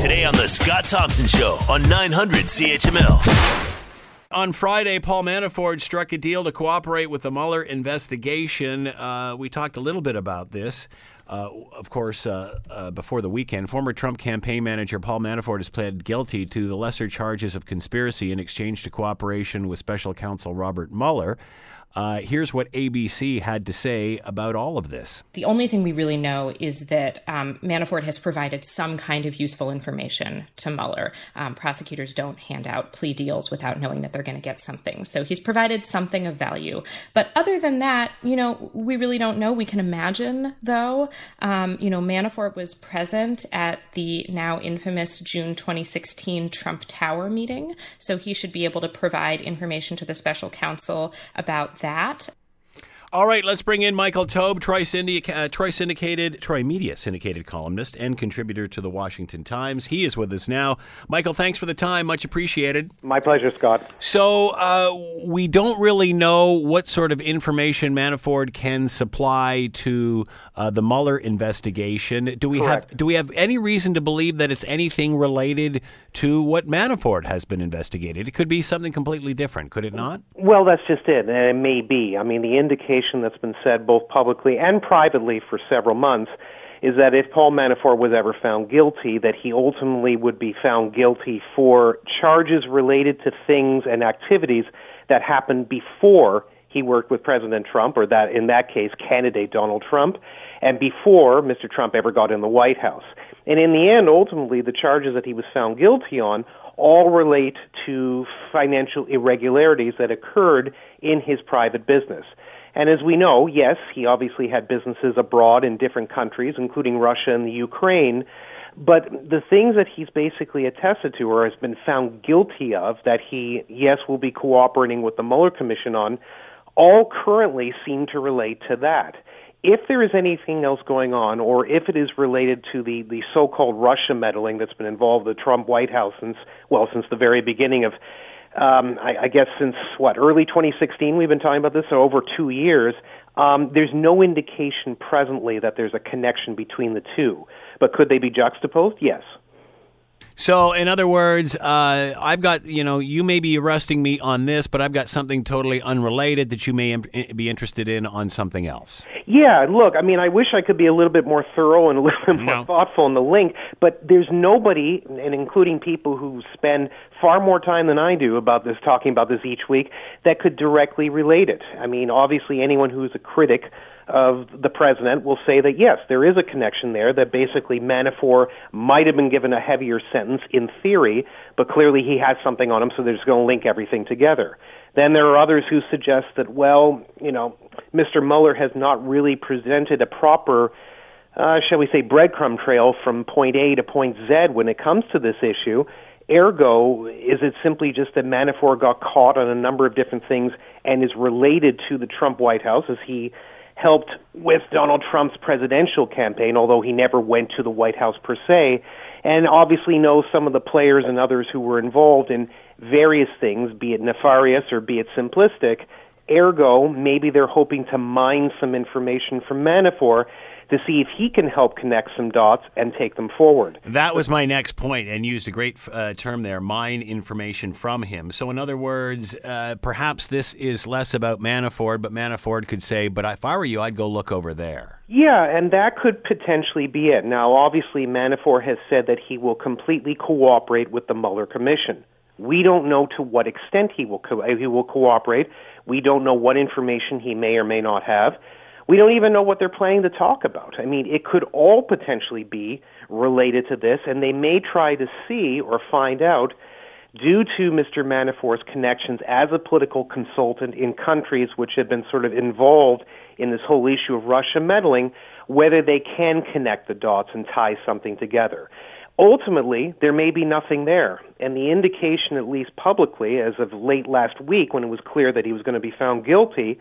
Today on The Scott Thompson Show on 900 CHML. On Friday, Paul Manafort struck a deal to cooperate with the Mueller investigation. Uh, we talked a little bit about this. Uh, of course, uh, uh, before the weekend, former Trump campaign manager Paul Manafort has pled guilty to the lesser charges of conspiracy in exchange to cooperation with special counsel Robert Mueller. Uh, here's what ABC had to say about all of this. The only thing we really know is that um, Manafort has provided some kind of useful information to Mueller. Um, prosecutors don't hand out plea deals without knowing that they're going to get something. So he's provided something of value. But other than that, you know, we really don't know. We can imagine, though. Um, you know, Manafort was present at the now infamous June 2016 Trump Tower meeting. So he should be able to provide information to the special counsel about that. All right, let's bring in Michael Taube, Troy, Syndic- uh, Troy syndicated, Troy Media syndicated columnist and contributor to the Washington Times. He is with us now. Michael, thanks for the time, much appreciated. My pleasure, Scott. So uh, we don't really know what sort of information Manafort can supply to uh, the Mueller investigation. Do we Correct. have do we have any reason to believe that it's anything related to what Manafort has been investigated? It could be something completely different, could it not? Well, that's just it. And it may be. I mean, the indication that's been said both publicly and privately for several months is that if Paul Manafort was ever found guilty, that he ultimately would be found guilty for charges related to things and activities that happened before he worked with President Trump, or that in that case, candidate Donald Trump, and before Mr. Trump ever got in the White House. And in the end, ultimately, the charges that he was found guilty on all relate to financial irregularities that occurred in his private business. And as we know, yes, he obviously had businesses abroad in different countries, including Russia and the Ukraine. But the things that he's basically attested to or has been found guilty of that he, yes, will be cooperating with the Mueller Commission on, all currently seem to relate to that. If there is anything else going on, or if it is related to the, the so-called Russia meddling that's been involved the Trump White House since, well, since the very beginning of, um, I, I guess since what, early 2016 we've been talking about this, so over two years, um, there's no indication presently that there's a connection between the two. But could they be juxtaposed? Yes. So, in other words, uh, I've got, you know, you may be arresting me on this, but I've got something totally unrelated that you may be interested in on something else. Yeah, look, I mean, I wish I could be a little bit more thorough and a little bit more No. thoughtful in the link, but there's nobody, and including people who spend far more time than I do about this, talking about this each week, that could directly relate it. I mean, obviously, anyone who's a critic of the president will say that yes, there is a connection there, that basically Manafort might have been given a heavier sentence in theory, but clearly he has something on him, so they're just going to link everything together. Then there are others who suggest that, well, you know, Mr. Mueller has not really presented a proper, uh, shall we say, breadcrumb trail from point A to point Z when it comes to this issue. Ergo, is it simply just that Manafort got caught on a number of different things and is related to the Trump White House as he helped with Donald Trump's presidential campaign, although he never went to the White House per se, and obviously knows some of the players and others who were involved in various things, be it nefarious or be it simplistic. Ergo, maybe they're hoping to mine some information from Manafort to see if he can help connect some dots and take them forward. That was my next point, and used a great uh, term there mine information from him. So, in other words, uh, perhaps this is less about Manafort, but Manafort could say, But if I were you, I'd go look over there. Yeah, and that could potentially be it. Now, obviously, Manafort has said that he will completely cooperate with the Mueller Commission. We don't know to what extent he will co- he will cooperate. We don't know what information he may or may not have. We don't even know what they're planning to talk about. I mean, it could all potentially be related to this, and they may try to see or find out, due to Mr. Manafort's connections as a political consultant in countries which have been sort of involved in this whole issue of Russia meddling, whether they can connect the dots and tie something together. Ultimately, there may be nothing there. And the indication, at least publicly, as of late last week, when it was clear that he was going to be found guilty,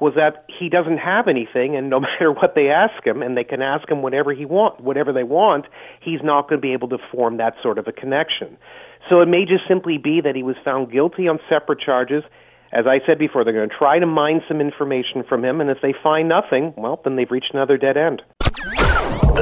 was that he doesn't have anything, and no matter what they ask him, and they can ask him whatever he want, whatever they want, he's not going to be able to form that sort of a connection. So it may just simply be that he was found guilty on separate charges. As I said before, they're going to try to mine some information from him, and if they find nothing, well, then they've reached another dead end.